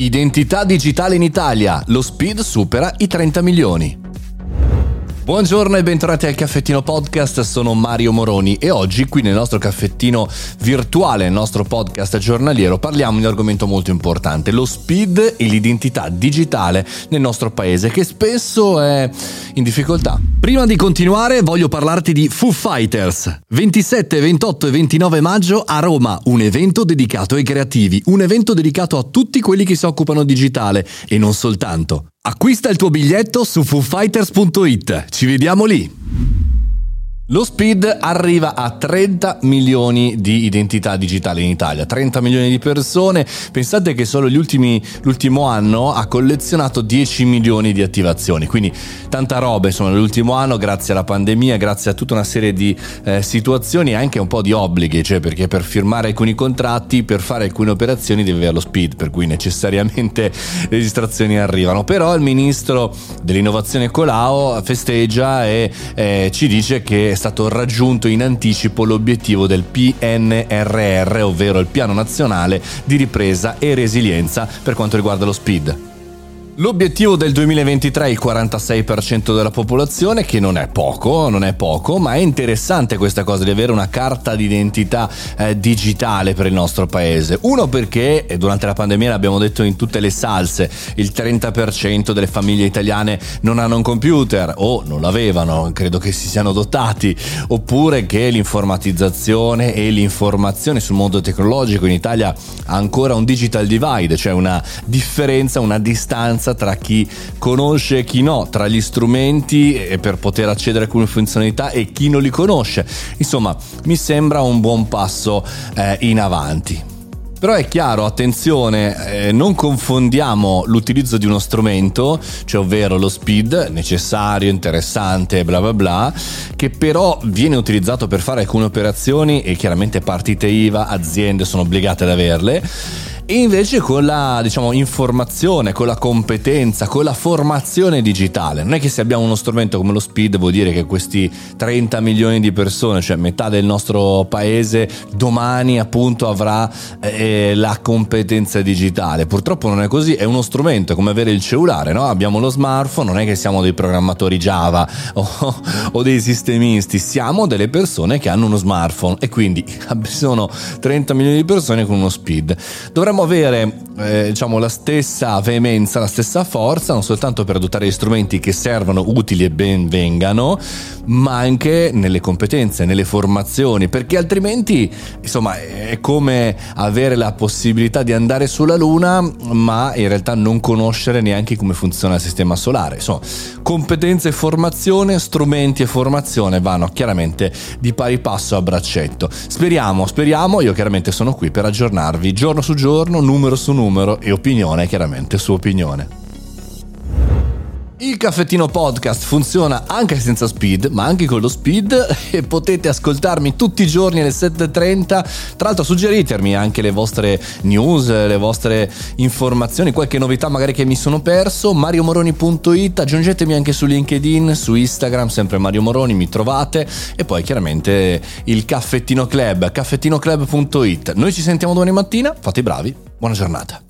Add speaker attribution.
Speaker 1: Identità digitale in Italia, lo speed supera i 30 milioni. Buongiorno e bentornati al Caffettino Podcast, sono Mario Moroni e oggi qui nel nostro caffettino virtuale, nel nostro podcast giornaliero, parliamo di un argomento molto importante, lo speed e l'identità digitale nel nostro paese che spesso è in difficoltà. Prima di continuare voglio parlarti di Foo Fighters. 27, 28 e 29 maggio a Roma, un evento dedicato ai creativi, un evento dedicato a tutti quelli che si occupano digitale e non soltanto. Acquista il tuo biglietto su foofighters.it. Ci vediamo lì! Lo speed arriva a 30 milioni di identità digitali in Italia, 30 milioni di persone. Pensate che solo ultimi, l'ultimo anno ha collezionato 10 milioni di attivazioni, quindi tanta roba insomma nell'ultimo anno grazie alla pandemia, grazie a tutta una serie di eh, situazioni e anche un po' di obblighi, cioè perché per firmare alcuni contratti, per fare alcune operazioni devi avere lo speed, per cui necessariamente le registrazioni arrivano. Però il ministro dell'innovazione Colau festeggia e eh, ci dice che stato raggiunto in anticipo l'obiettivo del PNRR, ovvero il Piano Nazionale di Ripresa e Resilienza per quanto riguarda lo SPID. L'obiettivo del 2023 è il 46% della popolazione, che non è poco, non è poco, ma è interessante questa cosa di avere una carta d'identità eh, digitale per il nostro paese. Uno perché, durante la pandemia l'abbiamo detto in tutte le salse, il 30% delle famiglie italiane non hanno un computer o non l'avevano, credo che si siano dotati, oppure che l'informatizzazione e l'informazione sul mondo tecnologico in Italia ha ancora un digital divide, cioè una differenza, una distanza differenza tra chi conosce e chi no, tra gli strumenti per poter accedere a alcune funzionalità e chi non li conosce. Insomma, mi sembra un buon passo eh, in avanti. Però è chiaro, attenzione, eh, non confondiamo l'utilizzo di uno strumento, cioè ovvero lo speed necessario, interessante, bla bla bla, che però viene utilizzato per fare alcune operazioni e chiaramente partite IVA, aziende sono obbligate ad averle e invece con la diciamo, informazione, con la competenza, con la formazione digitale. Non è che se abbiamo uno strumento come lo Speed vuol dire che questi 30 milioni di persone, cioè metà del nostro paese, domani appunto avrà eh, la competenza digitale. Purtroppo non è così, è uno strumento, è come avere il cellulare, no? abbiamo lo smartphone, non è che siamo dei programmatori Java o, o dei sistemisti, siamo delle persone che hanno uno smartphone e quindi sono 30 milioni di persone con uno Speed. Dovremmo dobbiamo avere eh, diciamo, la stessa veemenza, la stessa forza, non soltanto per adottare gli strumenti che servono, utili e ben vengano, ma anche nelle competenze, nelle formazioni, perché altrimenti insomma, è come avere la possibilità di andare sulla Luna, ma in realtà non conoscere neanche come funziona il sistema solare. Insomma, competenze e formazione, strumenti e formazione vanno chiaramente di pari passo a braccetto. Speriamo, speriamo, io chiaramente sono qui per aggiornarvi giorno su giorno giorno, numero su numero e opinione chiaramente su opinione. Il caffettino podcast funziona anche senza speed, ma anche con lo speed e potete ascoltarmi tutti i giorni alle 7.30. Tra l'altro suggeritemi anche le vostre news, le vostre informazioni, qualche novità magari che mi sono perso. mariomoroni.it, aggiungetemi anche su LinkedIn, su Instagram, sempre Mario Moroni, mi trovate. E poi chiaramente il caffettino club, caffettinoclub.it. Noi ci sentiamo domani mattina, fate i bravi, buona giornata.